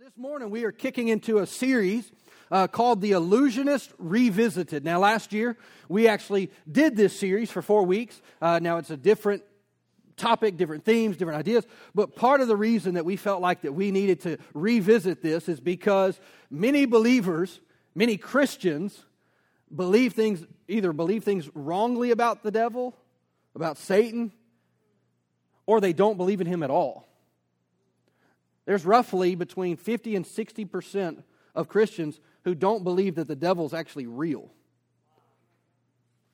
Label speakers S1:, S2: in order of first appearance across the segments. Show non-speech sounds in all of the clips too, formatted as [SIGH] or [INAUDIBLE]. S1: This morning, we are kicking into a series uh, called The Illusionist Revisited. Now, last year, we actually did this series for four weeks. Uh, now, it's a different topic, different themes, different ideas. But part of the reason that we felt like that we needed to revisit this is because many believers, many Christians, believe things, either believe things wrongly about the devil, about Satan, or they don't believe in him at all. There's roughly between 50 and 60% of Christians who don't believe that the devil's actually real.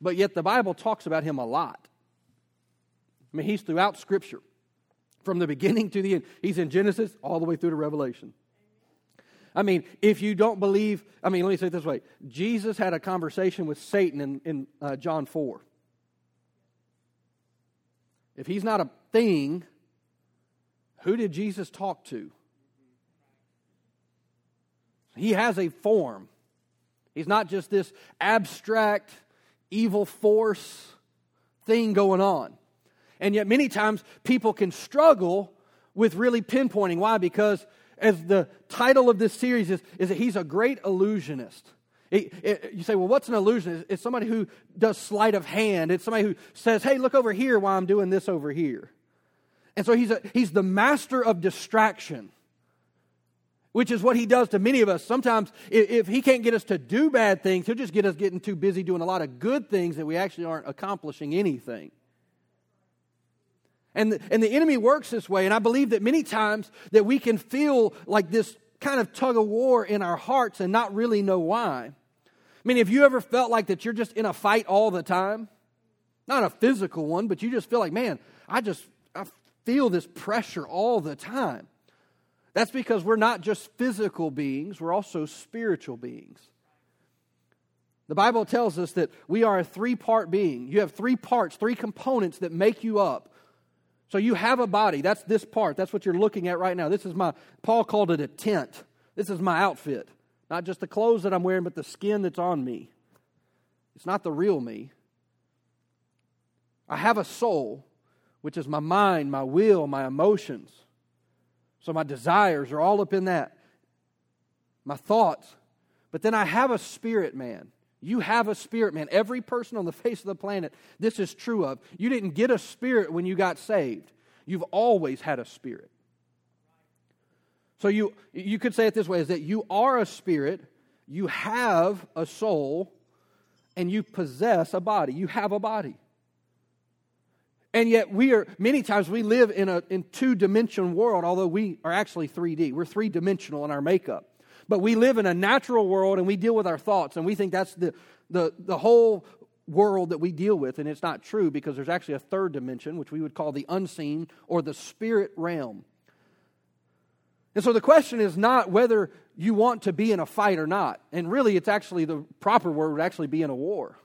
S1: But yet the Bible talks about him a lot. I mean, he's throughout Scripture, from the beginning to the end. He's in Genesis all the way through to Revelation. I mean, if you don't believe, I mean, let me say it this way Jesus had a conversation with Satan in, in uh, John 4. If he's not a thing, who did Jesus talk to? He has a form. He's not just this abstract evil force thing going on. And yet, many times, people can struggle with really pinpointing. Why? Because, as the title of this series is, is that he's a great illusionist. It, it, you say, well, what's an illusionist? It's somebody who does sleight of hand. It's somebody who says, hey, look over here while I'm doing this over here. And so he's, a, he's the master of distraction, which is what he does to many of us. Sometimes, if, if he can't get us to do bad things, he'll just get us getting too busy doing a lot of good things that we actually aren't accomplishing anything. And the, and the enemy works this way. And I believe that many times that we can feel like this kind of tug of war in our hearts and not really know why. I mean, have you ever felt like that you're just in a fight all the time? Not a physical one, but you just feel like, man, I just I feel this pressure all the time. That's because we're not just physical beings, we're also spiritual beings. The Bible tells us that we are a three part being. You have three parts, three components that make you up. So you have a body. That's this part. That's what you're looking at right now. This is my, Paul called it a tent. This is my outfit. Not just the clothes that I'm wearing, but the skin that's on me. It's not the real me. I have a soul which is my mind, my will, my emotions. So my desires are all up in that, my thoughts. But then I have a spirit man. You have a spirit man. Every person on the face of the planet, this is true of. You didn't get a spirit when you got saved, you've always had a spirit. So you, you could say it this way is that you are a spirit, you have a soul, and you possess a body. You have a body. And yet, we are, many times, we live in a in two dimension world, although we are actually 3D. We're three dimensional in our makeup. But we live in a natural world and we deal with our thoughts, and we think that's the, the, the whole world that we deal with. And it's not true because there's actually a third dimension, which we would call the unseen or the spirit realm. And so the question is not whether you want to be in a fight or not. And really, it's actually the proper word would actually be in a war.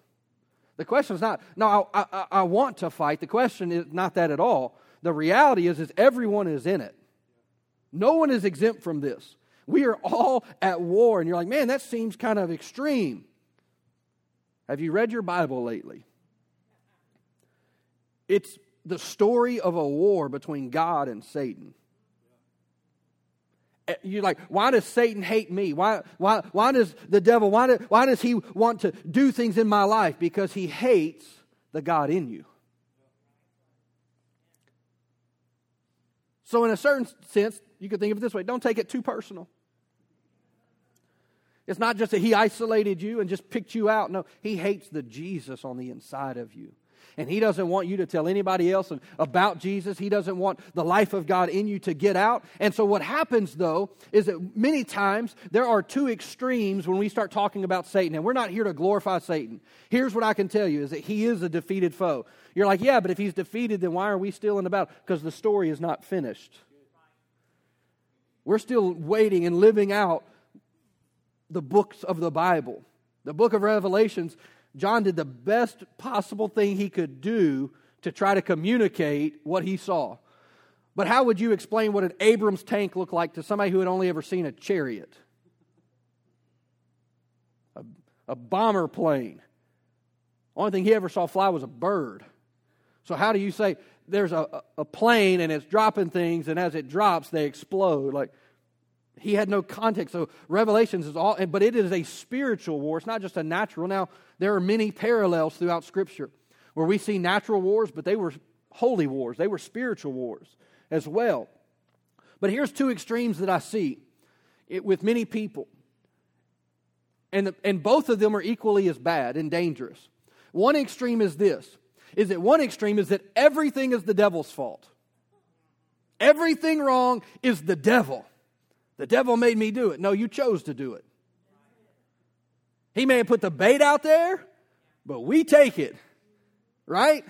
S1: The question is not, no, I, I, I want to fight. The question is not that at all. The reality is, is everyone is in it. No one is exempt from this. We are all at war. And you're like, man, that seems kind of extreme. Have you read your Bible lately? It's the story of a war between God and Satan. Eh, you're like, why does Satan hate me? Why, why, why does the devil, why, do, why does he want to do things in my life? Because he hates the God in you. So, in a certain sense, you could think of it this way don't take it too personal. It's not just that he isolated you and just picked you out. No, he hates the Jesus on the inside of you and He doesn't want you to tell anybody else about Jesus. He doesn't want the life of God in you to get out. And so, what happens though is that many times there are two extremes when we start talking about Satan, and we're not here to glorify Satan. Here's what I can tell you is that He is a defeated foe. You're like, yeah, but if He's defeated, then why are we still in the battle? Because the story is not finished. We're still waiting and living out the books of the Bible. The book of Revelations John did the best possible thing he could do to try to communicate what he saw. But how would you explain what an Abrams tank looked like to somebody who had only ever seen a chariot? A, a bomber plane. Only thing he ever saw fly was a bird. So, how do you say there's a, a plane and it's dropping things, and as it drops, they explode? Like, he had no context. So, Revelations is all, but it is a spiritual war. It's not just a natural. Now, there are many parallels throughout Scripture where we see natural wars, but they were holy wars, they were spiritual wars as well. But here's two extremes that I see it, with many people. And, the, and both of them are equally as bad and dangerous. One extreme is this is that one extreme is that everything is the devil's fault. Everything wrong is the devil. The devil made me do it. No, you chose to do it. He may have put the bait out there, but we take it, right?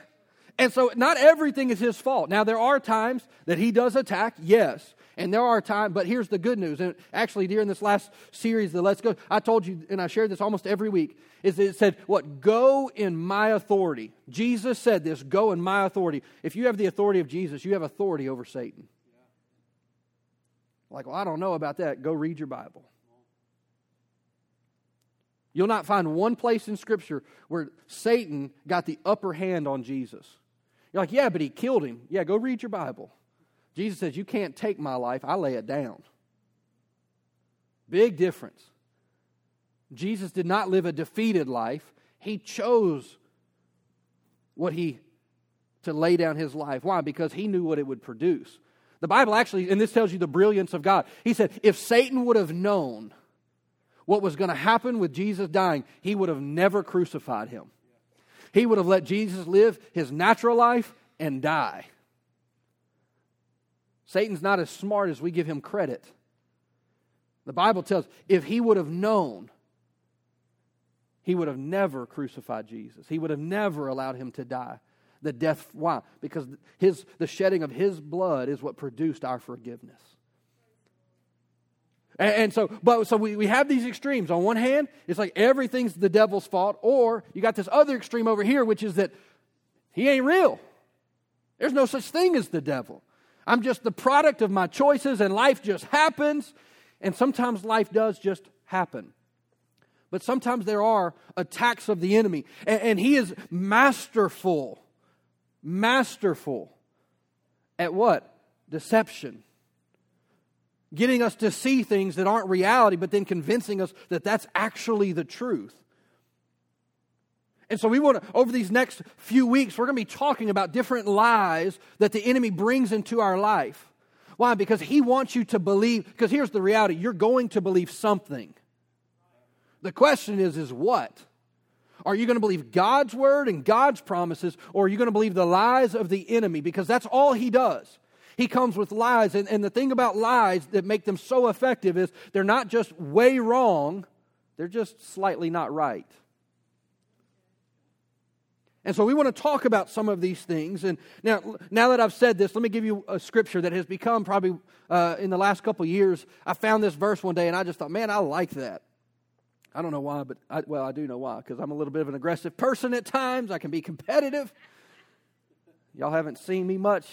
S1: And so not everything is his fault. Now, there are times that he does attack, yes. And there are times, but here's the good news. And actually, during this last series, the Let's Go, I told you, and I shared this almost every week, is it said, What? Go in my authority. Jesus said this, Go in my authority. If you have the authority of Jesus, you have authority over Satan. Like, well, I don't know about that. Go read your Bible. You'll not find one place in Scripture where Satan got the upper hand on Jesus. You're like, yeah, but he killed him. Yeah, go read your Bible. Jesus says, You can't take my life, I lay it down. Big difference. Jesus did not live a defeated life, he chose what he to lay down his life. Why? Because he knew what it would produce. The Bible actually, and this tells you the brilliance of God. He said, If Satan would have known what was going to happen with Jesus dying, he would have never crucified him. He would have let Jesus live his natural life and die. Satan's not as smart as we give him credit. The Bible tells if he would have known, he would have never crucified Jesus. He would have never allowed him to die. The death, why? Because his, the shedding of his blood is what produced our forgiveness. And, and, so, but so we, we have these extremes. On one hand, it's like everything's the devil's fault, or you got this other extreme over here, which is that he ain't real. There's no such thing as the devil. I'm just the product of my choices, and life just happens. And sometimes life does just happen. But sometimes there are attacks of the enemy, and, and he is masterful, masterful at what? Deception getting us to see things that aren't reality, but then convincing us that that's actually the truth. And so we want to, over these next few weeks, we're going to be talking about different lies that the enemy brings into our life. Why? Because he wants you to believe, because here's the reality you're going to believe something. The question is, is what? Are you going to believe God's word and God's promises, or are you going to believe the lies of the enemy? Because that's all he does. He comes with lies. And, and the thing about lies that make them so effective is they're not just way wrong, they're just slightly not right. And so we want to talk about some of these things. And now, now that I've said this, let me give you a scripture that has become probably uh, in the last couple years. I found this verse one day and I just thought, man, I like that. I don't know why, but I, well, I do know why because I'm a little bit of an aggressive person at times. I can be competitive. Y'all haven't seen me much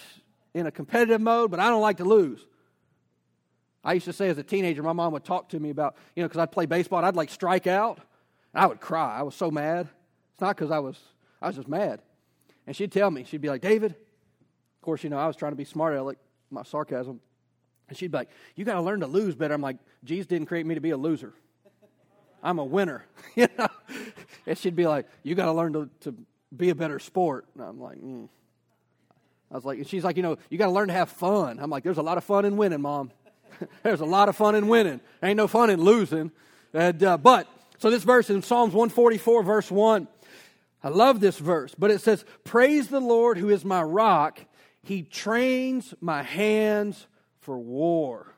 S1: in a competitive mode, but I don't like to lose. I used to say as a teenager, my mom would talk to me about, you know, because I'd play baseball and I'd like strike out. And I would cry. I was so mad. It's not because I was, I was just mad. And she'd tell me, she'd be like, David, of course, you know, I was trying to be smart. like my sarcasm. And she'd be like, you got to learn to lose better. I'm like, Jesus didn't create me to be a loser. I'm a winner. [LAUGHS] you know? And she'd be like, you got to learn to be a better sport. And I'm like, mm. I was like, she's like, you know, you got to learn to have fun. I'm like, there's a lot of fun in winning, mom. [LAUGHS] there's a lot of fun in winning. Ain't no fun in losing. And, uh, but, so this verse in Psalms 144, verse 1, I love this verse, but it says, Praise the Lord who is my rock. He trains my hands for war.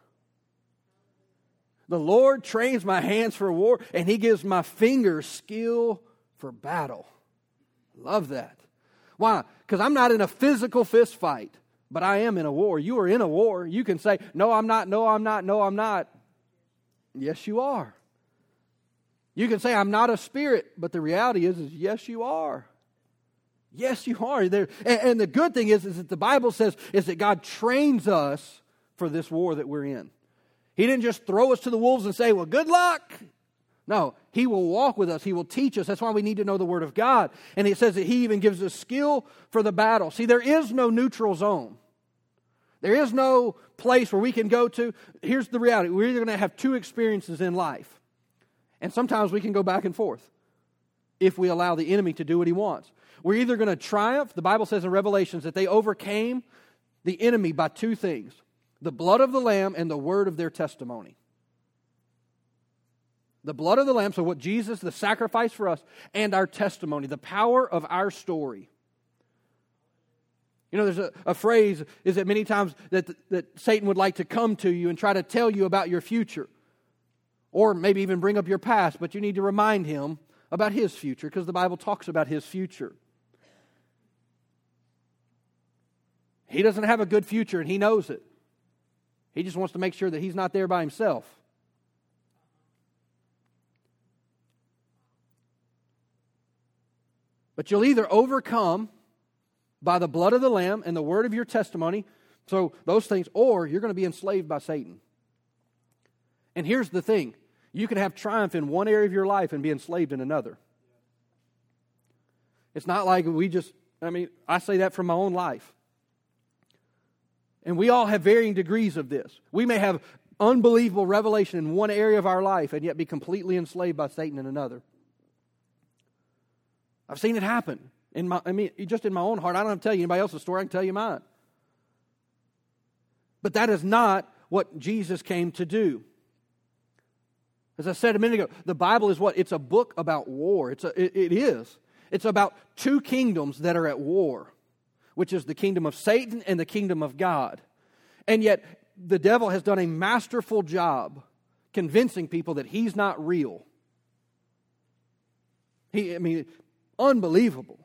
S1: The Lord trains my hands for war, and He gives my fingers skill for battle. Love that. Why? because I'm not in a physical fist fight, but I am in a war. You are in a war. You can say, No, I'm not, no, I'm not, no, I'm not. Yes, you are. You can say, I'm not a spirit, but the reality is, is yes, you are. Yes, you are. There, and, and the good thing is, is that the Bible says is that God trains us for this war that we're in. He didn't just throw us to the wolves and say, Well, good luck. No, He will walk with us. He will teach us. That's why we need to know the Word of God. And it says that He even gives us skill for the battle. See, there is no neutral zone. There is no place where we can go to. Here's the reality we're either going to have two experiences in life, and sometimes we can go back and forth if we allow the enemy to do what he wants. We're either going to triumph, the Bible says in Revelations that they overcame the enemy by two things the blood of the Lamb and the word of their testimony. The blood of the Lamb, so what Jesus, the sacrifice for us, and our testimony, the power of our story. You know, there's a, a phrase, is that many times that, that Satan would like to come to you and try to tell you about your future, or maybe even bring up your past, but you need to remind him about his future because the Bible talks about his future. He doesn't have a good future and he knows it. He just wants to make sure that he's not there by himself. But you'll either overcome by the blood of the Lamb and the word of your testimony, so those things, or you're going to be enslaved by Satan. And here's the thing you can have triumph in one area of your life and be enslaved in another. It's not like we just, I mean, I say that from my own life. And we all have varying degrees of this. We may have unbelievable revelation in one area of our life and yet be completely enslaved by Satan in another. I've seen it happen. In my, I mean, just in my own heart. I don't have to tell you anybody else's story. I can tell you mine. But that is not what Jesus came to do. As I said a minute ago, the Bible is what? It's a book about war. It's a, it, it is. It's about two kingdoms that are at war, which is the kingdom of Satan and the kingdom of God. And yet, the devil has done a masterful job convincing people that he's not real. He, I mean, unbelievable.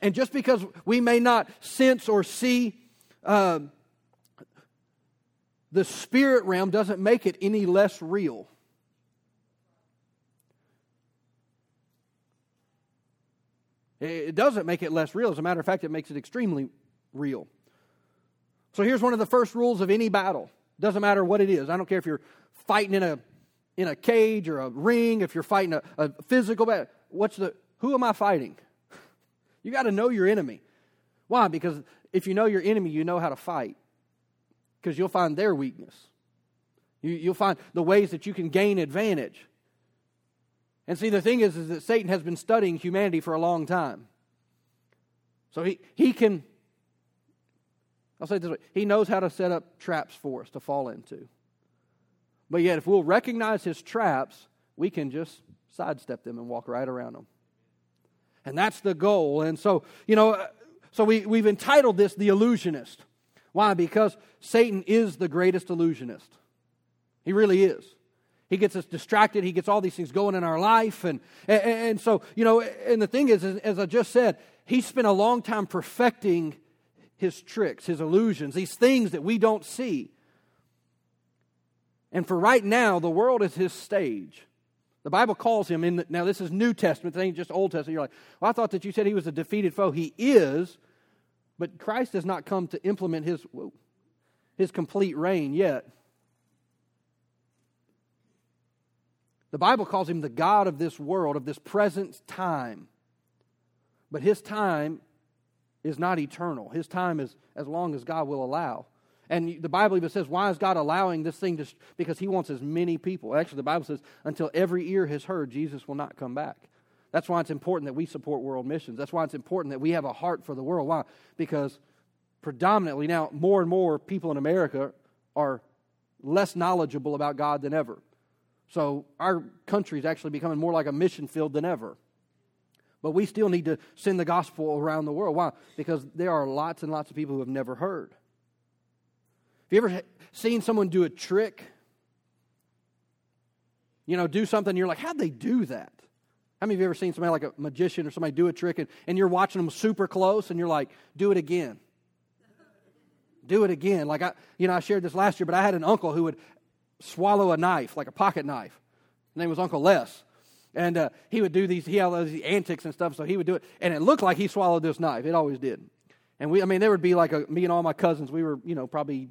S1: And just because we may not sense or see uh, the spirit realm doesn't make it any less real. It doesn't make it less real. As a matter of fact, it makes it extremely real. So here's one of the first rules of any battle. Doesn't matter what it is. I don't care if you're fighting in a in a cage or a ring, if you're fighting a, a physical battle. What's the who am I fighting? [LAUGHS] You got to know your enemy. Why? Because if you know your enemy, you know how to fight. Because you'll find their weakness. You, will find the ways that you can gain advantage. And see, the thing is, is that Satan has been studying humanity for a long time. So he, he can, I'll say this way, he knows how to set up traps for us to fall into. But yet, if we'll recognize his traps, we can just sidestep them and walk right around them. And that's the goal. And so, you know, so we, we've entitled this The Illusionist. Why? Because Satan is the greatest illusionist. He really is. He gets us distracted. He gets all these things going in our life. And, and, and so, you know, and the thing is, as I just said, he spent a long time perfecting his tricks, his illusions, these things that we don't see. And for right now, the world is his stage. The Bible calls him in. The, now, this is New Testament. This ain't just Old Testament. You're like, well, I thought that you said he was a defeated foe. He is, but Christ has not come to implement his, his complete reign yet. The Bible calls him the God of this world, of this present time. But his time is not eternal. His time is as long as God will allow. And the Bible even says, why is God allowing this thing to, because he wants as many people. Actually, the Bible says, until every ear has heard, Jesus will not come back. That's why it's important that we support world missions. That's why it's important that we have a heart for the world. Why? Because predominantly now, more and more people in America are less knowledgeable about God than ever. So our country is actually becoming more like a mission field than ever. But we still need to send the gospel around the world. Why? Because there are lots and lots of people who have never heard you ever seen someone do a trick? You know, do something, you're like, how'd they do that? How many of you ever seen somebody like a magician or somebody do a trick and, and you're watching them super close and you're like, do it again? Do it again. Like I, you know, I shared this last year, but I had an uncle who would swallow a knife, like a pocket knife. His name was Uncle Les. And uh, he would do these, he had all these antics and stuff, so he would do it. And it looked like he swallowed this knife. It always did. And we, I mean, there would be like a, me and all my cousins, we were, you know, probably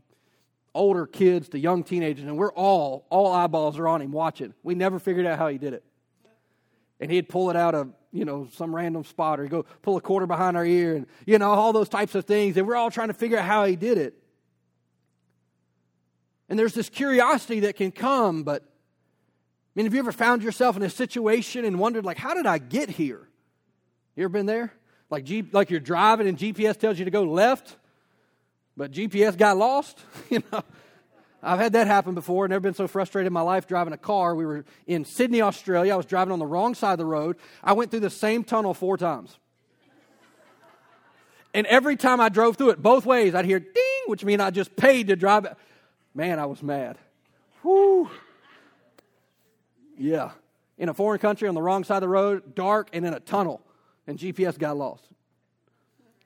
S1: older kids to young teenagers, and we're all, all eyeballs are on him watching. We never figured out how he did it. And he'd pull it out of, you know, some random spot or go pull a quarter behind our ear and, you know, all those types of things. And we're all trying to figure out how he did it. And there's this curiosity that can come, but I mean, have you ever found yourself in a situation and wondered, like, how did I get here? You ever been there? Like, G- like you're driving and GPS tells you to go left, but GPS got lost, [LAUGHS] you know. I've had that happen before. Never been so frustrated in my life driving a car. We were in Sydney, Australia. I was driving on the wrong side of the road. I went through the same tunnel four times. And every time I drove through it, both ways, I'd hear ding, which means I just paid to drive it. Man, I was mad. Whoo. Yeah. In a foreign country on the wrong side of the road, dark, and in a tunnel. And GPS got lost.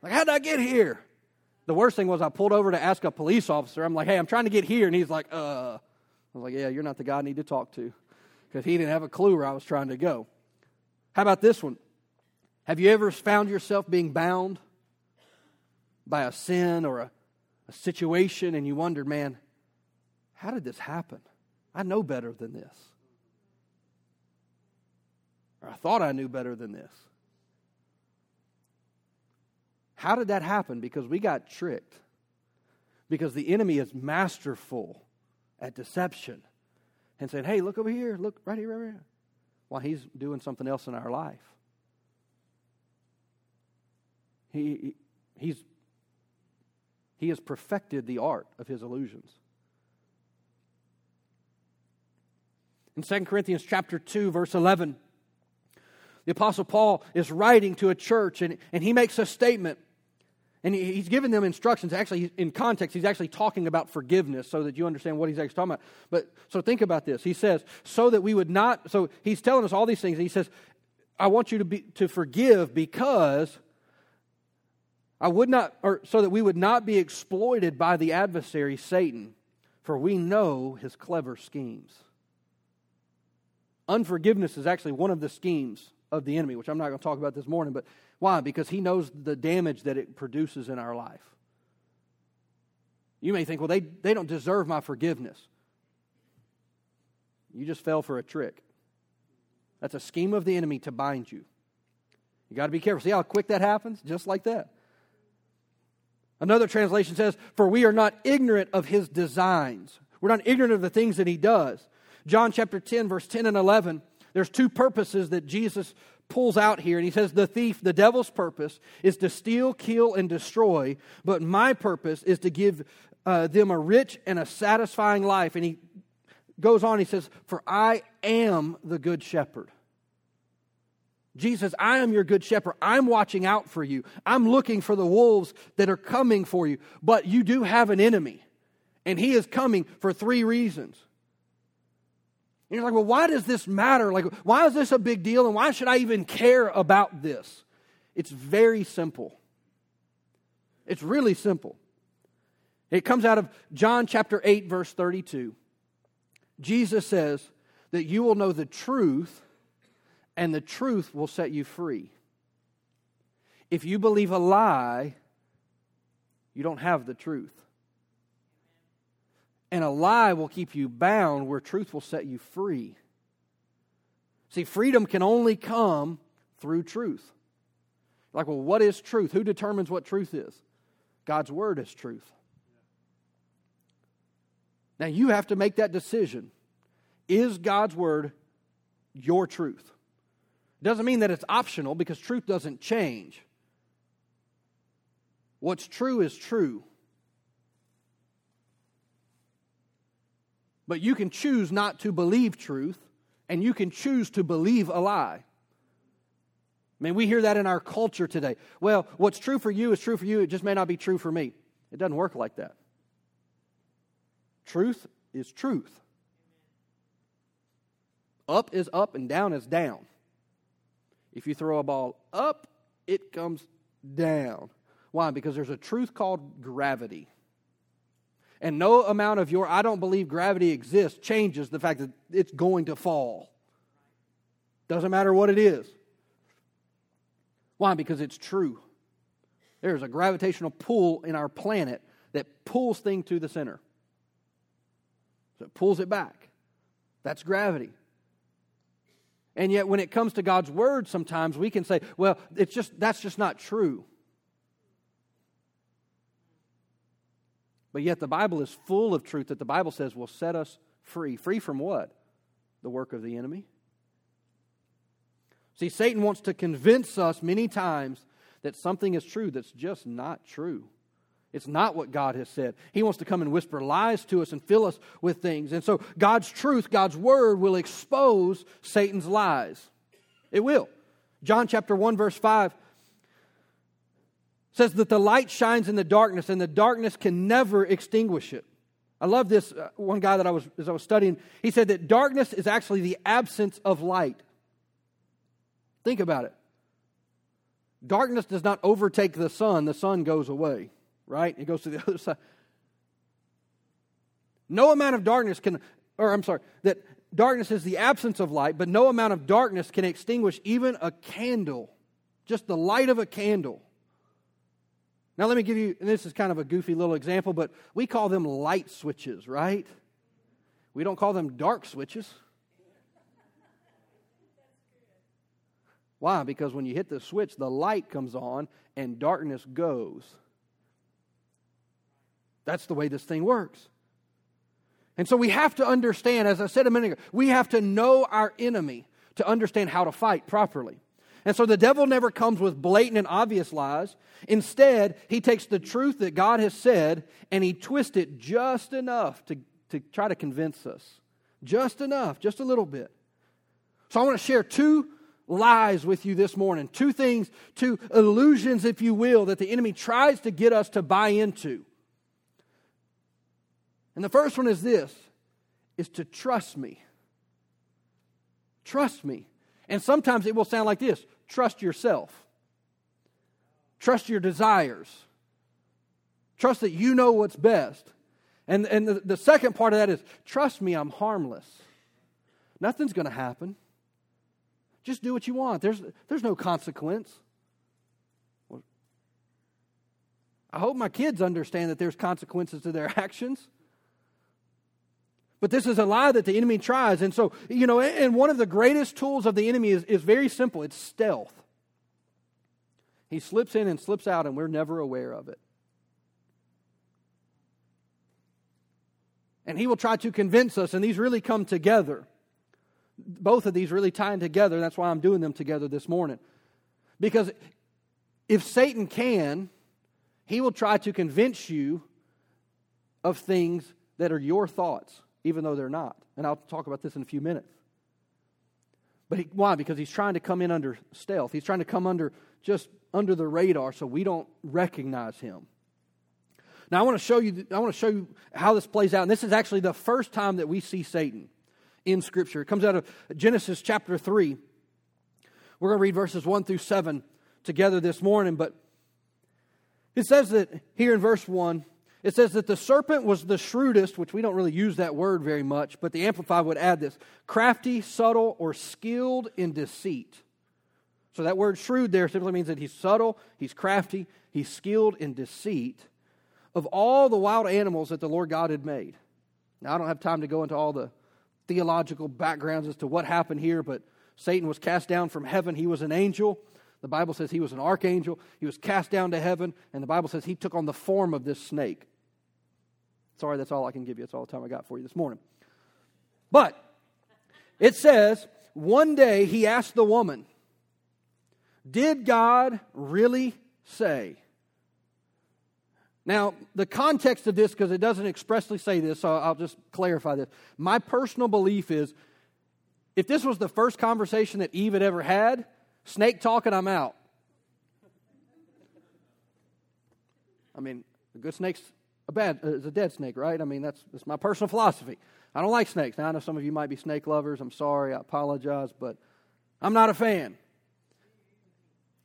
S1: Like, how did I get here? the worst thing was I pulled over to ask a police officer. I'm like, hey, I'm trying to get here. And he's like, uh. I was like, yeah, you're not the guy I need to talk to. Because he didn't have a clue where I was trying to go. How about this one? Have you ever found yourself being bound by a sin or a, a situation and you wondered, man, how did this happen? I know better than this. Or I thought I knew better than this. How did that happen? Because we got tricked. Because the enemy is masterful at deception and saying, hey, look over here, look right here, right here, while he's doing something else in our life. He, he's, he has perfected the art of his illusions. In 2 Corinthians chapter 2, verse 11, the Apostle Paul is writing to a church and, and he makes a statement. And he's giving them instructions. Actually, in context, he's actually talking about forgiveness so that you understand what he's actually talking about. But so think about this. He says, so that we would not, so he's telling us all these things. And he says, I want you to be to forgive because I would not, or so that we would not be exploited by the adversary Satan, for we know his clever schemes. Unforgiveness is actually one of the schemes of the enemy, which I'm not going to talk about this morning, but why? Because he knows the damage that it produces in our life. You may think, well, they, they don't deserve my forgiveness. You just fell for a trick. That's a scheme of the enemy to bind you. You got to be careful. See how quick that happens? Just like that. Another translation says, For we are not ignorant of his designs. We're not ignorant of the things that he does. John chapter 10, verse 10 and 11, there's two purposes that Jesus pulls out here and he says, The thief, the devil's purpose is to steal, kill, and destroy, but my purpose is to give uh, them a rich and a satisfying life. And he goes on, he says, For I am the good shepherd. Jesus, I am your good shepherd. I'm watching out for you. I'm looking for the wolves that are coming for you. But you do have an enemy, and he is coming for three reasons. And you're like, well, why does this matter? Like, why is this a big deal? And why should I even care about this? It's very simple. It's really simple. It comes out of John chapter 8, verse 32. Jesus says that you will know the truth, and the truth will set you free. If you believe a lie, you don't have the truth. And a lie will keep you bound where truth will set you free. See, freedom can only come through truth. Like, well, what is truth? Who determines what truth is? God's word is truth. Now, you have to make that decision. Is God's word your truth? Doesn't mean that it's optional because truth doesn't change. What's true is true. But you can choose not to believe truth, and you can choose to believe a lie. I mean, we hear that in our culture today. Well, what's true for you is true for you, it just may not be true for me. It doesn't work like that. Truth is truth. Up is up and down is down. If you throw a ball up, it comes down. Why? Because there's a truth called gravity. And no amount of your I don't believe gravity exists changes the fact that it's going to fall. Doesn't matter what it is. Why? Because it's true. There's a gravitational pull in our planet that pulls things to the center. So it pulls it back. That's gravity. And yet when it comes to God's word sometimes we can say, well, it's just that's just not true. But yet the Bible is full of truth that the Bible says will set us free. Free from what? The work of the enemy. See, Satan wants to convince us many times that something is true that's just not true. It's not what God has said. He wants to come and whisper lies to us and fill us with things. And so God's truth, God's word will expose Satan's lies. It will. John chapter 1 verse 5 says that the light shines in the darkness and the darkness can never extinguish it. I love this uh, one guy that I was as I was studying. He said that darkness is actually the absence of light. Think about it. Darkness does not overtake the sun. The sun goes away, right? It goes to the [LAUGHS] other side. No amount of darkness can or I'm sorry, that darkness is the absence of light, but no amount of darkness can extinguish even a candle, just the light of a candle. Now, let me give you, this is kind of a goofy little example, but we call them light switches, right? We don't call them dark switches. Why? Because when you hit the switch, the light comes on and darkness goes. That's the way this thing works. And so we have to understand, as I said a minute ago, we have to know our enemy to understand how to fight properly. And so the devil never comes with blatant and obvious lies. Instead, he takes the truth that God has said and he twists it just enough to, to try to convince us. Just enough, just a little bit. So I want to share two lies with you this morning, two things, two illusions, if you will, that the enemy tries to get us to buy into. And the first one is this is to trust me. Trust me. And sometimes it will sound like this trust yourself, trust your desires, trust that you know what's best. And, and the, the second part of that is trust me, I'm harmless. Nothing's going to happen. Just do what you want, there's, there's no consequence. I hope my kids understand that there's consequences to their [LAUGHS] actions. But this is a lie that the enemy tries. And so, you know, and one of the greatest tools of the enemy is, is very simple it's stealth. He slips in and slips out, and we're never aware of it. And he will try to convince us, and these really come together. Both of these really tie in together. That's why I'm doing them together this morning. Because if Satan can, he will try to convince you of things that are your thoughts even though they're not. And I'll talk about this in a few minutes. But he, why? Because he's trying to come in under stealth. He's trying to come under just under the radar so we don't recognize him. Now I want to show you I want to show you how this plays out. And this is actually the first time that we see Satan in scripture. It comes out of Genesis chapter 3. We're going to read verses 1 through 7 together this morning, but it says that here in verse 1 it says that the serpent was the shrewdest, which we don't really use that word very much, but the Amplified would add this crafty, subtle, or skilled in deceit. So that word shrewd there simply means that he's subtle, he's crafty, he's skilled in deceit of all the wild animals that the Lord God had made. Now, I don't have time to go into all the theological backgrounds as to what happened here, but Satan was cast down from heaven. He was an angel. The Bible says he was an archangel. He was cast down to heaven, and the Bible says he took on the form of this snake. Sorry, that's all I can give you. That's all the time I got for you this morning. But it says, one day he asked the woman, Did God really say? Now, the context of this, because it doesn't expressly say this, so I'll just clarify this. My personal belief is if this was the first conversation that Eve had ever had, snake talking, I'm out. I mean, a good snake's a bad uh, is a dead snake, right? I mean, that's, that's my personal philosophy. I don't like snakes. Now, I know some of you might be snake lovers. I'm sorry. I apologize, but I'm not a fan.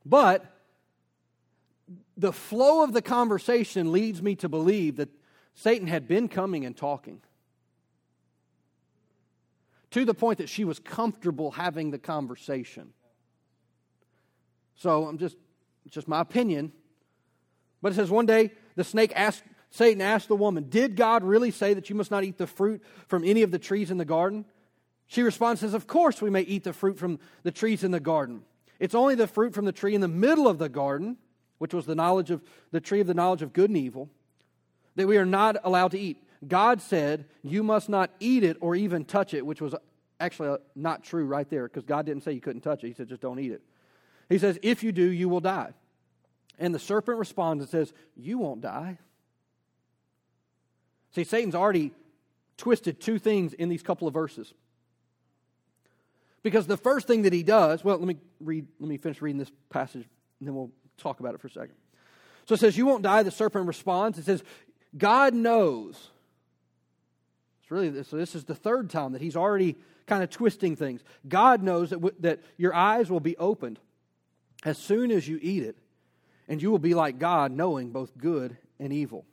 S1: But the flow of the conversation leads me to believe that Satan had been coming and talking to the point that she was comfortable having the conversation. So I'm just, just my opinion. But it says one day the snake asked Satan asked the woman, Did God really say that you must not eat the fruit from any of the trees in the garden? She responds, says, Of course we may eat the fruit from the trees in the garden. It's only the fruit from the tree in the middle of the garden, which was the knowledge of the tree of the knowledge of good and evil, that we are not allowed to eat. God said, You must not eat it or even touch it, which was actually uh, not true right there, because God didn't say you couldn't touch it. He said, Just don't eat it. He says, If you do, you will die. And the serpent responds and says, You won't die. See, Satan's already twisted two things in these couple of verses. Because the first thing that he does, well, let me read, let me finish reading this passage, and then we'll talk about it for a second. So it says, You won't die, the serpent responds. It says, God knows. It's really this, so this is the third time that he's already kind of twisting things. God knows that, w- that your eyes will be opened as soon as you eat it, and you will be like God, knowing both good and evil.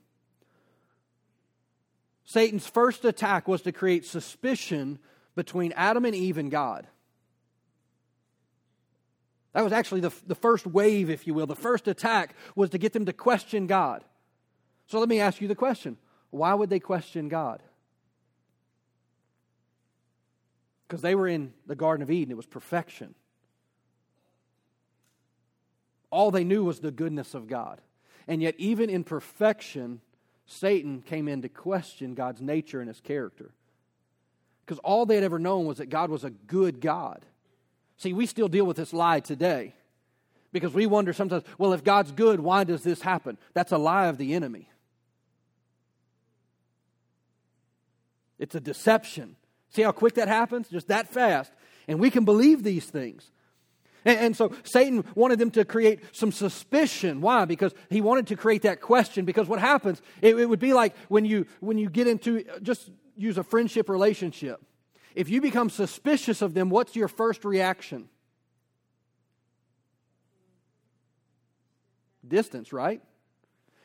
S1: Satan's first attack was to create suspicion between Adam and Eve and God. That was actually the, the first wave, if you will. The first attack was to get them to question God. So let me ask you the question why would they question God? Because they were in the Garden of Eden, it was perfection. All they knew was the goodness of God. And yet, even in perfection, Satan came in to question God's nature and his character. Because all they had ever known was that God was a good God. See, we still deal with this lie today because we wonder sometimes, well, if God's good, why does this happen? That's a lie of the enemy. It's a deception. See how quick that happens? Just that fast. And we can believe these things. And, and so Satan wanted them to create some suspicion. Why? Because he wanted to create that question. Because what happens, it, it would be like when you, when you get into, just use a friendship relationship. If you become suspicious of them, what's your first reaction? Distance, right?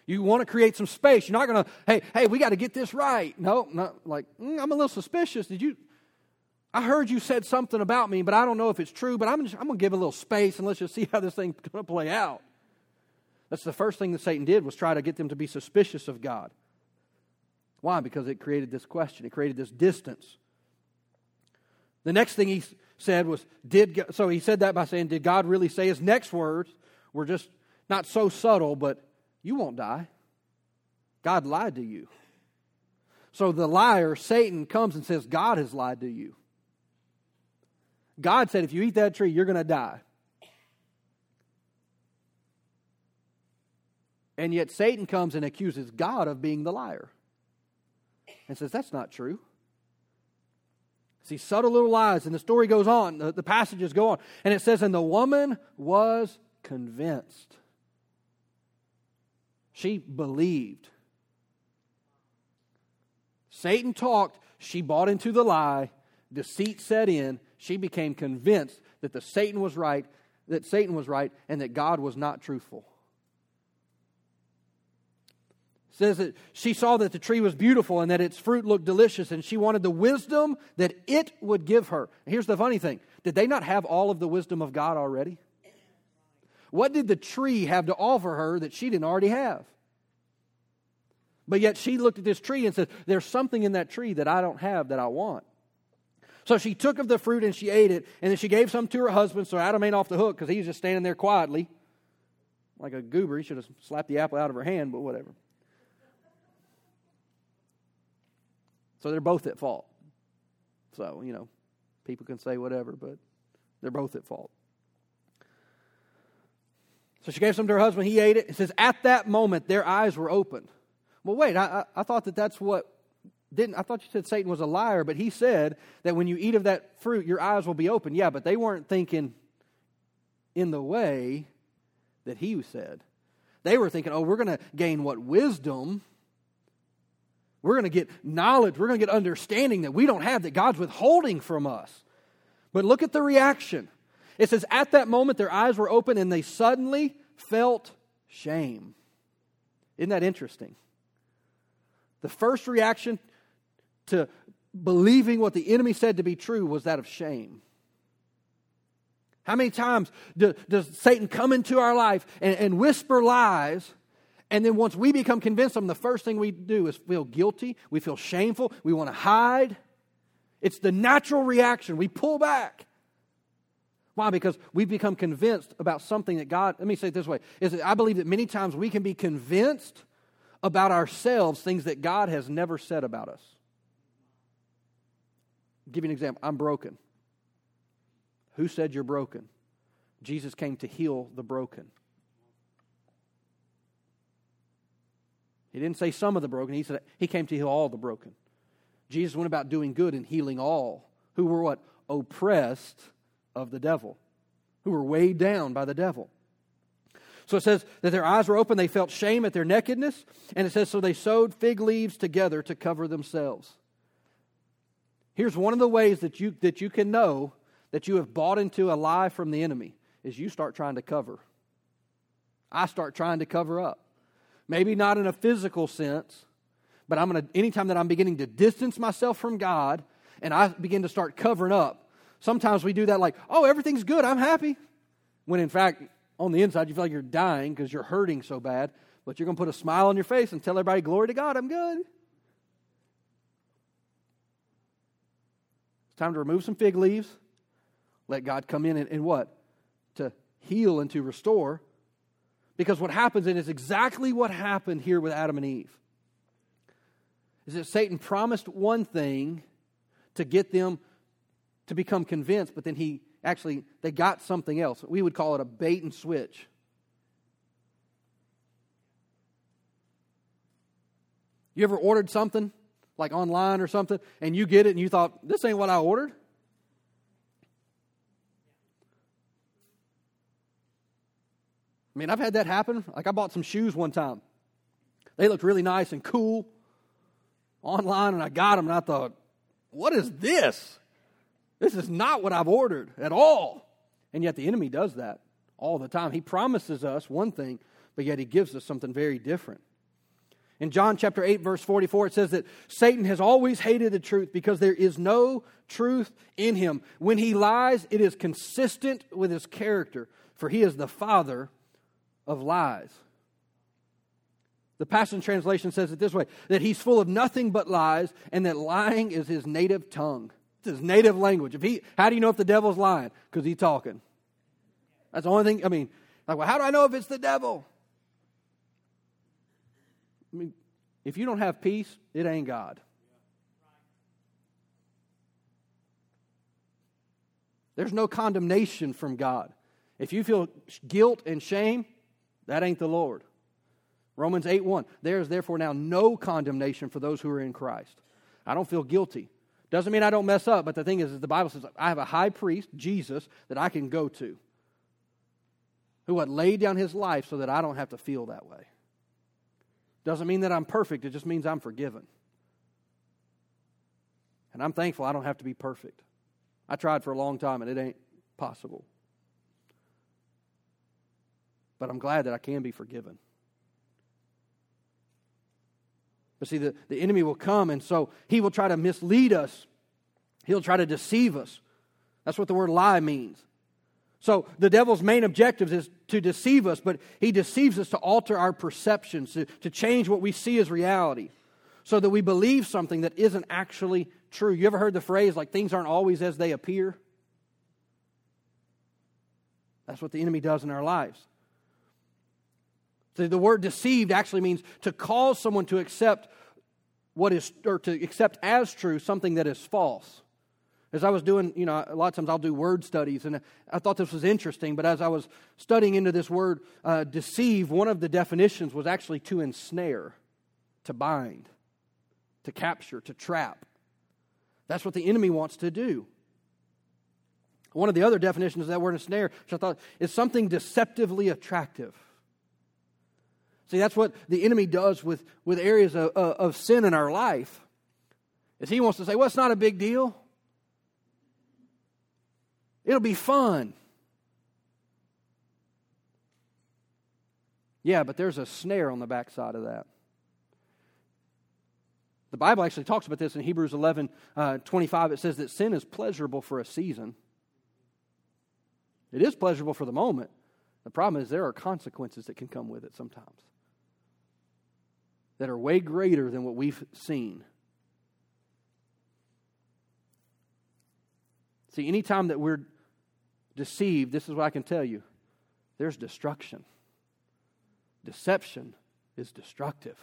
S1: You want to create some space. You're not going to, hey, hey, we got to get this right. No, not like, mm, I'm a little suspicious. Did you, I heard you said something about me, but I don't know if it's true, but I'm, I'm going to give a little space and let's just see how this thing's [LAUGHS] going to play out. That's the first thing that Satan did was try to get them to be suspicious of God. Why? Because it created this question, it created this distance. The next thing he said was, did God, so he said that by saying, Did God really say his next words were just not so subtle, but you won't die. God lied to you. So the liar, Satan, comes and says, God has lied to you. God said, if you eat that tree, you're going to die. And yet Satan comes and accuses God of being the liar and says, that's not true. See, subtle little lies. And the story goes on, the, the passages go on. And it says, and the woman was convinced. She believed. Satan talked, she bought into the lie, deceit set in, she became convinced that the Satan was right, that Satan was right, and that God was not truthful. It says that she saw that the tree was beautiful and that its fruit looked delicious, and she wanted the wisdom that it would give her. And here's the funny thing: did they not have all of the wisdom of God already? What did the tree have to offer her that she didn't already have? But yet she looked at this tree and said, There's something in that tree that I don't have that I want. So she took of the fruit and she ate it, and then she gave some to her husband, so Adam ain't off the hook because he's just standing there quietly. Like a goober, he should have slapped the apple out of her hand, but whatever. So they're both at fault. So, you know, people can say whatever, but they're both at fault. So she gave some to her husband. He ate it. It says, At that moment, their eyes were opened. Well, wait, I, I, I thought that that's what didn't I thought you said Satan was a liar, but he said that when you eat of that fruit, your eyes will be open. Yeah, but they weren't thinking in the way that he said. They were thinking, oh, we're going to gain what wisdom. We're going to get knowledge. We're going to get understanding that we don't have, that God's withholding from us. But look at the reaction. It says, At that moment, their eyes were open and they suddenly felt shame. Isn't that interesting? The first reaction, to believing what the enemy said to be true was that of shame. How many times do, does Satan come into our life and, and whisper lies? And then once we become convinced of them, the first thing we do is feel guilty, we feel shameful, we want to hide. It's the natural reaction. We pull back. Why? Because we've become convinced about something that God, let me say it this way, is I believe that many times we can be convinced about ourselves things that God has never said about us. I'll give you an example. I'm broken. Who said you're broken? Jesus came to heal the broken. He didn't say some of the broken, he said he came to heal all the broken. Jesus went about doing good and healing all who were what? Oppressed of the devil, who were weighed down by the devil. So it says that their eyes were open, they felt shame at their nakedness, and it says, so they sewed fig leaves together to cover themselves. Here's one of the ways that you, that you can know that you have bought into a lie from the enemy is you start trying to cover. I start trying to cover up. Maybe not in a physical sense, but I'm going to anytime that I'm beginning to distance myself from God and I begin to start covering up. Sometimes we do that like, "Oh, everything's good. I'm happy." When in fact, on the inside you feel like you're dying because you're hurting so bad, but you're going to put a smile on your face and tell everybody, "Glory to God, I'm good." Time to remove some fig leaves. Let God come in and, and what? To heal and to restore. Because what happens, and it's exactly what happened here with Adam and Eve, is that Satan promised one thing to get them to become convinced, but then he actually, they got something else. We would call it a bait and switch. You ever ordered something like online or something, and you get it and you thought, this ain't what I ordered? I mean, I've had that happen. Like, I bought some shoes one time. They looked really nice and cool online, and I got them, and I thought, what is this? This is not what I've ordered at all. And yet, the enemy does that all the time. He promises us one thing, but yet he gives us something very different. In John chapter 8, verse 44, it says that Satan has always hated the truth because there is no truth in him. When he lies, it is consistent with his character, for he is the father of lies. The Passion Translation says it this way that he's full of nothing but lies, and that lying is his native tongue. It's his native language. If he, how do you know if the devil's lying? Because he's talking. That's the only thing, I mean, like, well, how do I know if it's the devil? If you don't have peace, it ain't God. There's no condemnation from God. If you feel guilt and shame, that ain't the Lord. Romans 8 1. There is therefore now no condemnation for those who are in Christ. I don't feel guilty. Doesn't mean I don't mess up, but the thing is, is the Bible says I have a high priest, Jesus, that I can go to, who had laid down his life so that I don't have to feel that way. Doesn't mean that I'm perfect, it just means I'm forgiven. And I'm thankful I don't have to be perfect. I tried for a long time and it ain't possible. But I'm glad that I can be forgiven. But see, the, the enemy will come, and so he will try to mislead us. He'll try to deceive us. That's what the word lie means. So the devil's main objective is to deceive us, but he deceives us to alter our perceptions, to, to change what we see as reality, so that we believe something that isn't actually true. You ever heard the phrase like things aren't always as they appear? That's what the enemy does in our lives. So the word deceived actually means to cause someone to accept what is or to accept as true something that is false. As I was doing, you know, a lot of times I'll do word studies, and I thought this was interesting, but as I was studying into this word uh, deceive, one of the definitions was actually to ensnare, to bind, to capture, to trap. That's what the enemy wants to do. One of the other definitions of that word ensnare, which I thought is something deceptively attractive. See, that's what the enemy does with, with areas of, of, of sin in our life. Is he wants to say, well, it's not a big deal. It'll be fun. Yeah, but there's a snare on the backside of that. The Bible actually talks about this in Hebrews 11 uh, 25. It says that sin is pleasurable for a season. It is pleasurable for the moment. The problem is there are consequences that can come with it sometimes that are way greater than what we've seen. See, anytime that we're deceived, this is what I can tell you there's destruction. Deception is destructive.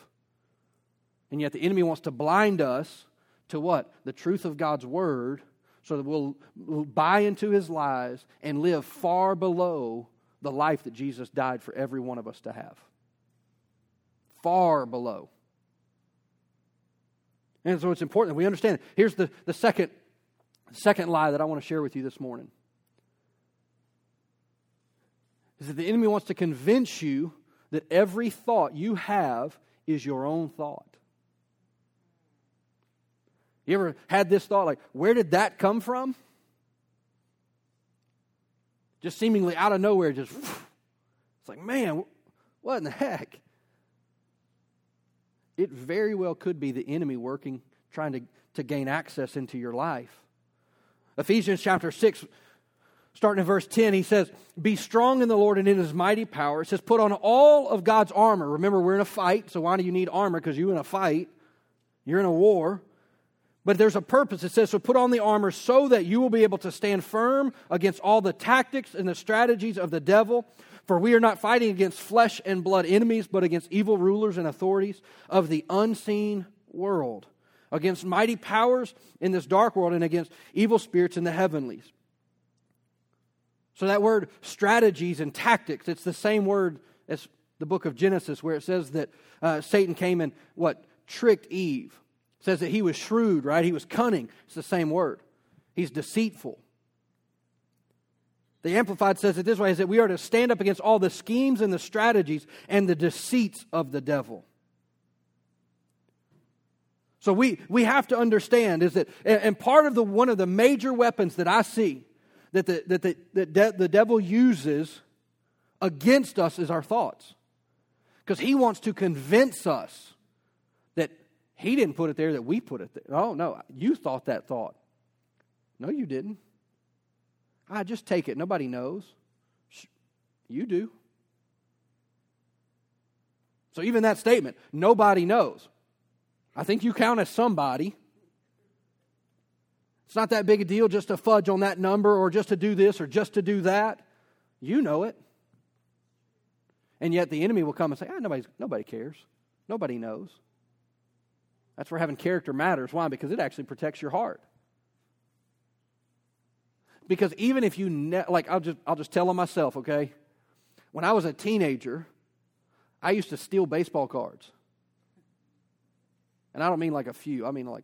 S1: And yet the enemy wants to blind us to what? The truth of God's word so that we'll buy into his lies and live far below the life that Jesus died for every one of us to have. Far below. And so it's important that we understand. Here's the, the second, second lie that I want to share with you this morning is that the enemy wants to convince you that every thought you have is your own thought. You ever had this thought like, where did that come from? Just seemingly out of nowhere, just, it's like, man, what in the heck? It very well could be the enemy working, trying to, to gain access into your life. Ephesians chapter 6, starting in verse 10, he says, Be strong in the Lord and in his mighty power. It says, Put on all of God's armor. Remember, we're in a fight, so why do you need armor? Because you're in a fight, you're in a war. But there's a purpose. It says, So put on the armor so that you will be able to stand firm against all the tactics and the strategies of the devil. For we are not fighting against flesh and blood enemies, but against evil rulers and authorities of the unseen world, against mighty powers in this dark world, and against evil spirits in the heavenlies. So that word strategies and tactics, it's the same word as the book of Genesis where it says that uh, Satan came and what? Tricked Eve. It says that he was shrewd, right? He was cunning. It's the same word. He's deceitful. The Amplified says it this way is that we are to stand up against all the schemes and the strategies and the deceits of the devil. So we, we have to understand is that and part of the one of the major weapons that I see that the, that the, that de- the devil uses against us is our thoughts. Because he wants to convince us that he didn't put it there, that we put it there. Oh, no, you thought that thought. No, you didn't. I just take it. Nobody knows. You do. So even that statement, nobody knows. I think you count as somebody. It's not that big a deal just to fudge on that number or just to do this or just to do that. You know it. And yet the enemy will come and say, ah, nobody's, nobody cares. Nobody knows. That's where having character matters. Why? Because it actually protects your heart. Because even if you, ne- like, I'll just, I'll just tell them myself, okay? When I was a teenager, I used to steal baseball cards. And I don't mean like a few, I mean like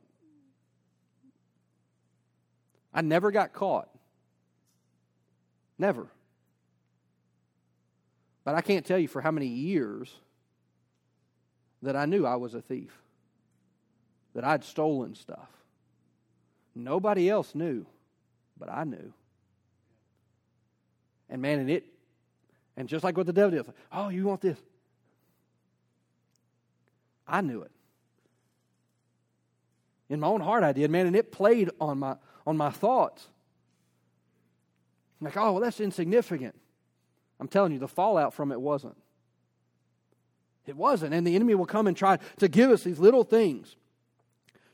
S1: I never got caught. Never. But I can't tell you for how many years that I knew I was a thief, that I'd stolen stuff. Nobody else knew, but I knew. And man, and it, and just like what the devil did, oh, you want this? I knew it. In my own heart, I did, man, and it played on my on my thoughts. I'm like, oh, well, that's insignificant. I'm telling you, the fallout from it wasn't. It wasn't. And the enemy will come and try to give us these little things,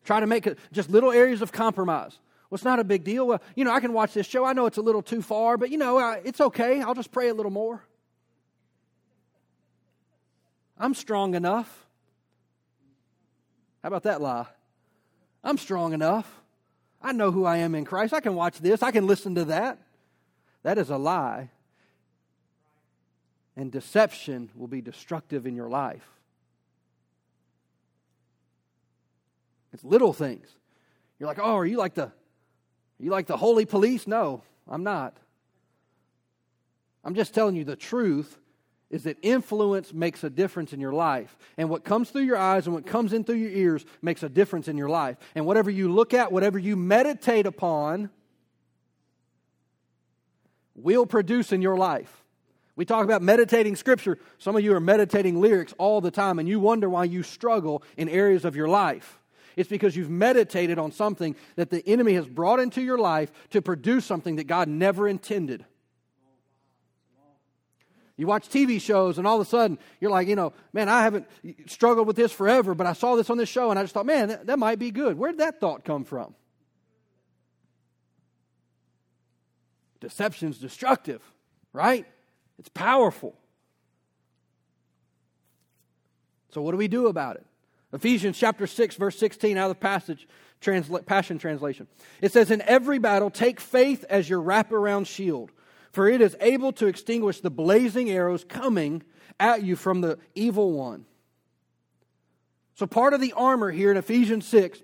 S1: try to make it just little areas of compromise. Well, it's not a big deal. Well, you know, I can watch this show. I know it's a little too far, but you know, it's okay. I'll just pray a little more. I'm strong enough. How about that lie? I'm strong enough. I know who I am in Christ. I can watch this. I can listen to that. That is a lie. And deception will be destructive in your life. It's little things. You're like, oh, are you like the are you like the holy police? No, I'm not. I'm just telling you the truth is that influence makes a difference in your life. And what comes through your eyes and what comes in through your ears makes a difference in your life. And whatever you look at, whatever you meditate upon, will produce in your life. We talk about meditating scripture. Some of you are meditating lyrics all the time, and you wonder why you struggle in areas of your life. It's because you've meditated on something that the enemy has brought into your life to produce something that God never intended. You watch TV shows, and all of a sudden, you're like, you know, man, I haven't struggled with this forever, but I saw this on this show, and I just thought, man, that, that might be good. Where did that thought come from? Deception's destructive, right? It's powerful. So, what do we do about it? Ephesians chapter 6, verse 16, out of the passage, transla- Passion Translation. It says, In every battle, take faith as your wraparound shield for it is able to extinguish the blazing arrows coming at you from the evil one. So, part of the armor here in Ephesians 6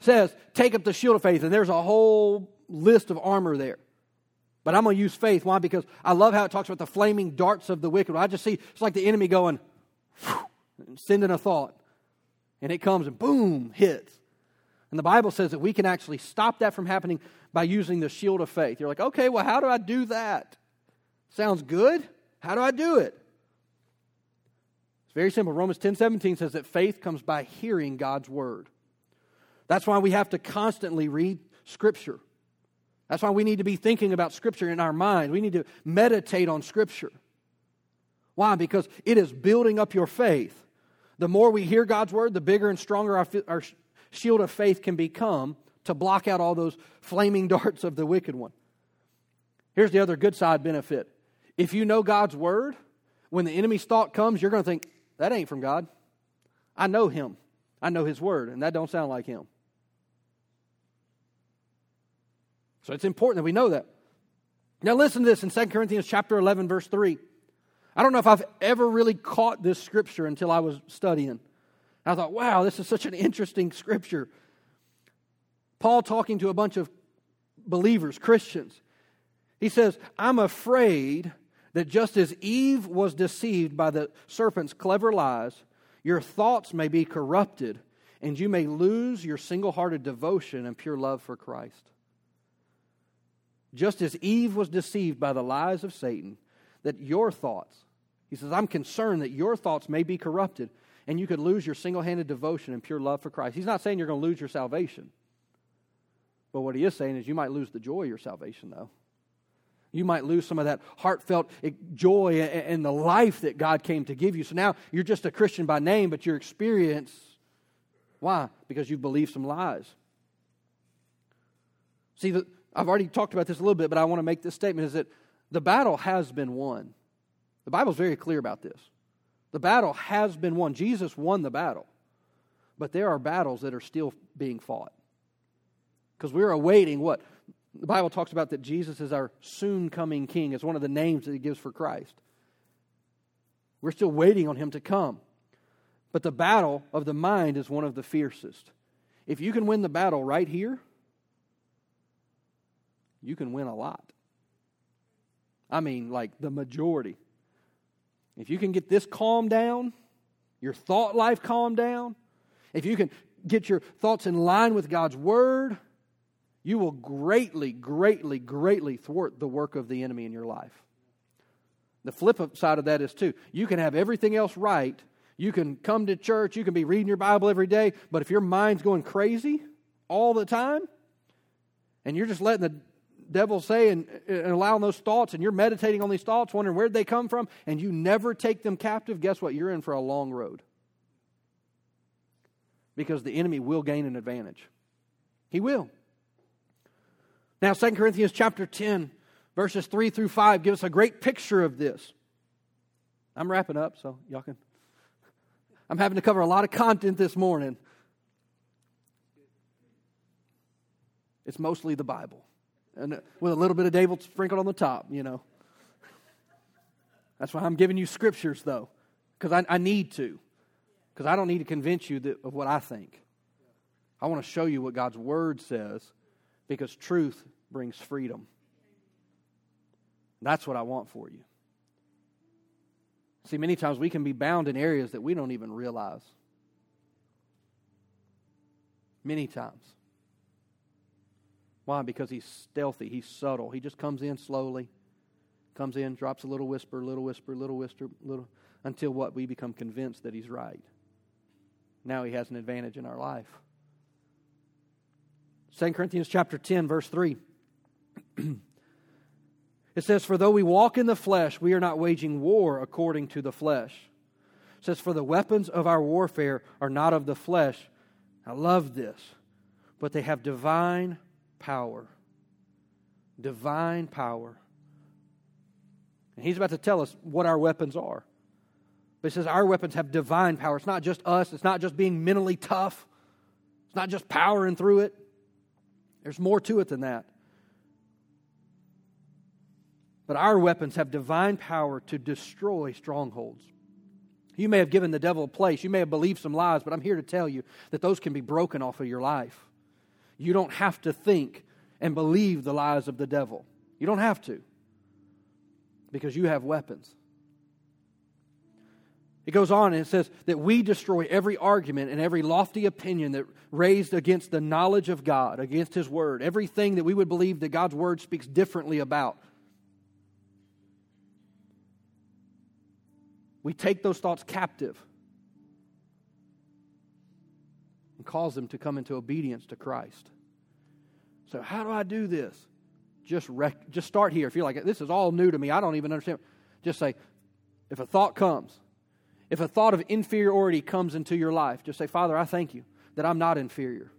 S1: says, Take up the shield of faith, and there's a whole list of armor there. But I'm going to use faith. Why? Because I love how it talks about the flaming darts of the wicked. I just see it's like the enemy going, sending a thought, and it comes and boom, hits. And the Bible says that we can actually stop that from happening by using the shield of faith. You're like, okay, well, how do I do that? Sounds good. How do I do it? It's very simple. Romans 10 17 says that faith comes by hearing God's word. That's why we have to constantly read Scripture. That's why we need to be thinking about Scripture in our mind. We need to meditate on Scripture. Why? Because it is building up your faith. The more we hear God's word, the bigger and stronger our, our shield of faith can become to block out all those flaming [LAUGHS] darts of the wicked one. Here's the other good side benefit. If you know God's word, when the enemy's thought comes, you're going to think, that ain't from God. I know him. I know his word, and that don't sound like him. So it's important that we know that. Now listen to this in 2 Corinthians chapter 11 verse 3. I don't know if I've ever really caught this scripture until I was studying. I thought, wow, this is such an interesting scripture. Paul talking to a bunch of believers, Christians. He says, I'm afraid that just as Eve was deceived by the serpent's clever lies, your thoughts may be corrupted and you may lose your single hearted devotion and pure love for Christ. Just as Eve was deceived by the lies of Satan, that your thoughts, he says, I'm concerned that your thoughts may be corrupted and you could lose your single handed devotion and pure love for Christ. He's not saying you're going to lose your salvation. But what he is saying is you might lose the joy of your salvation, though. You might lose some of that heartfelt joy and the life that God came to give you. So now you're just a Christian by name, but your experience. Why? Because you've believed some lies. See, I've already talked about this a little bit, but I want to make this statement is that the battle has been won. The Bible's very clear about this. The battle has been won. Jesus won the battle. But there are battles that are still being fought. Because we're awaiting what? The Bible talks about that Jesus is our soon coming king. It's one of the names that he gives for Christ. We're still waiting on him to come. But the battle of the mind is one of the fiercest. If you can win the battle right here, you can win a lot. I mean, like the majority if you can get this calmed down, your thought life calmed down, if you can get your thoughts in line with God's word, you will greatly, greatly, greatly thwart the work of the enemy in your life. The flip side of that is, too, you can have everything else right. You can come to church, you can be reading your Bible every day, but if your mind's going crazy all the time, and you're just letting the devil say and, and allowing those thoughts, and you're meditating on these thoughts, wondering where'd they come from, and you never take them captive, guess what? You're in for a long road. Because the enemy will gain an advantage. He will. Now, 2 Corinthians chapter 10, verses 3 through 5 give us a great picture of this. I'm wrapping up, so y'all can. I'm having to cover a lot of content this morning. It's mostly the Bible and uh, with a little bit of devil sprinkled on the top, you know. That's why I'm giving you scriptures, though, because I, I need to, because I don't need to convince you that, of what I think. I want to show you what God's word says, because truth brings freedom. That's what I want for you. See, many times we can be bound in areas that we don't even realize. Many times. Why? Because he's stealthy, he's subtle. He just comes in slowly, comes in, drops a little whisper, little whisper, little whisper, little until what we become convinced that he's right. Now he has an advantage in our life. 2 Corinthians chapter 10 verse 3. [CLEARS THROAT] it says for though we walk in the flesh we are not waging war according to the flesh. It says for the weapons of our warfare are not of the flesh. I love this. But they have divine power. Divine power. And he's about to tell us what our weapons are. But he says our weapons have divine power. It's not just us, it's not just being mentally tough, it's not just powering through it. There's more to it than that. But our weapons have divine power to destroy strongholds. You may have given the devil a place, you may have believed some lies, but I'm here to tell you that those can be broken off of your life. You don't have to think and believe the lies of the devil. You don't have to because you have weapons. It goes on and it says that we destroy every argument and every lofty opinion that raised against the knowledge of God, against His Word, everything that we would believe that God's Word speaks differently about. We take those thoughts captive and cause them to come into obedience to Christ. So, how do I do this? Just, rec- just start here. If you're like, this is all new to me, I don't even understand. Just say, if a thought comes, if a thought of inferiority comes into your life, just say, Father, I thank you that I'm not inferior,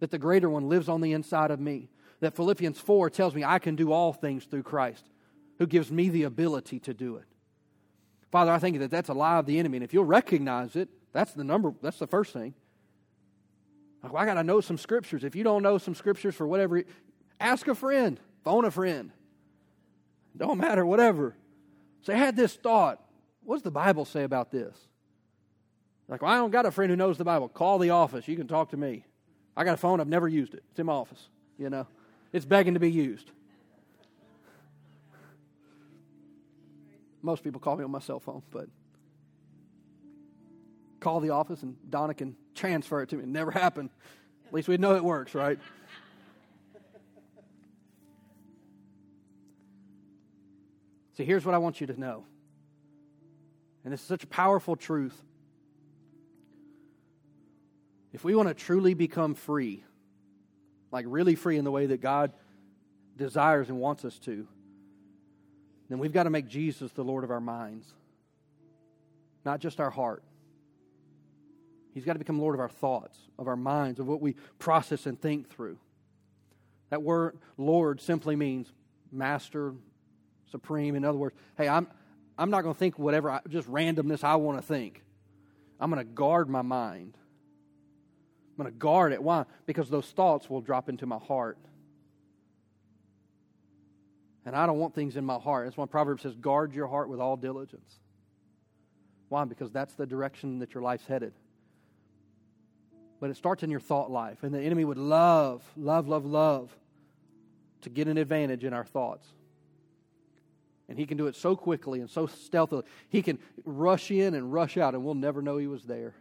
S1: that the greater one lives on the inside of me, that Philippians 4 tells me I can do all things through Christ who gives me the ability to do it. Father, I thank you that that's a lie of the enemy. And if you'll recognize it, that's the number, that's the first thing. Like, well, I got to know some scriptures. If you don't know some scriptures for whatever, ask a friend, phone a friend. Don't matter, whatever. So I had this thought what does the Bible say about this? Like, well, I don't got a friend who knows the Bible. Call the office. You can talk to me. I got a phone. I've never used it. It's in my office. You know, it's begging to be used. Most people call me on my cell phone, but call the office and Donna can transfer it to me. It never happened. At least we know it works, right? so here's what I want you to know. And this is such a powerful truth. If we want to truly become free, like really free in the way that God desires and wants us to, then we've got to make Jesus the Lord of our minds, not just our heart. He's got to become Lord of our thoughts, of our minds, of what we process and think through. That word Lord simply means master, supreme. In other words, hey, I'm, I'm not going to think whatever, I, just randomness I want to think. I'm going to guard my mind. I'm going to guard it. Why? Because those thoughts will drop into my heart. And I don't want things in my heart. That's why Proverbs says, guard your heart with all diligence. Why? Because that's the direction that your life's headed but it starts in your thought life. And the enemy would love, love, love, love to get an advantage in our thoughts. And he can do it so quickly and so stealthily. He can rush in and rush out, and we'll never know he was there.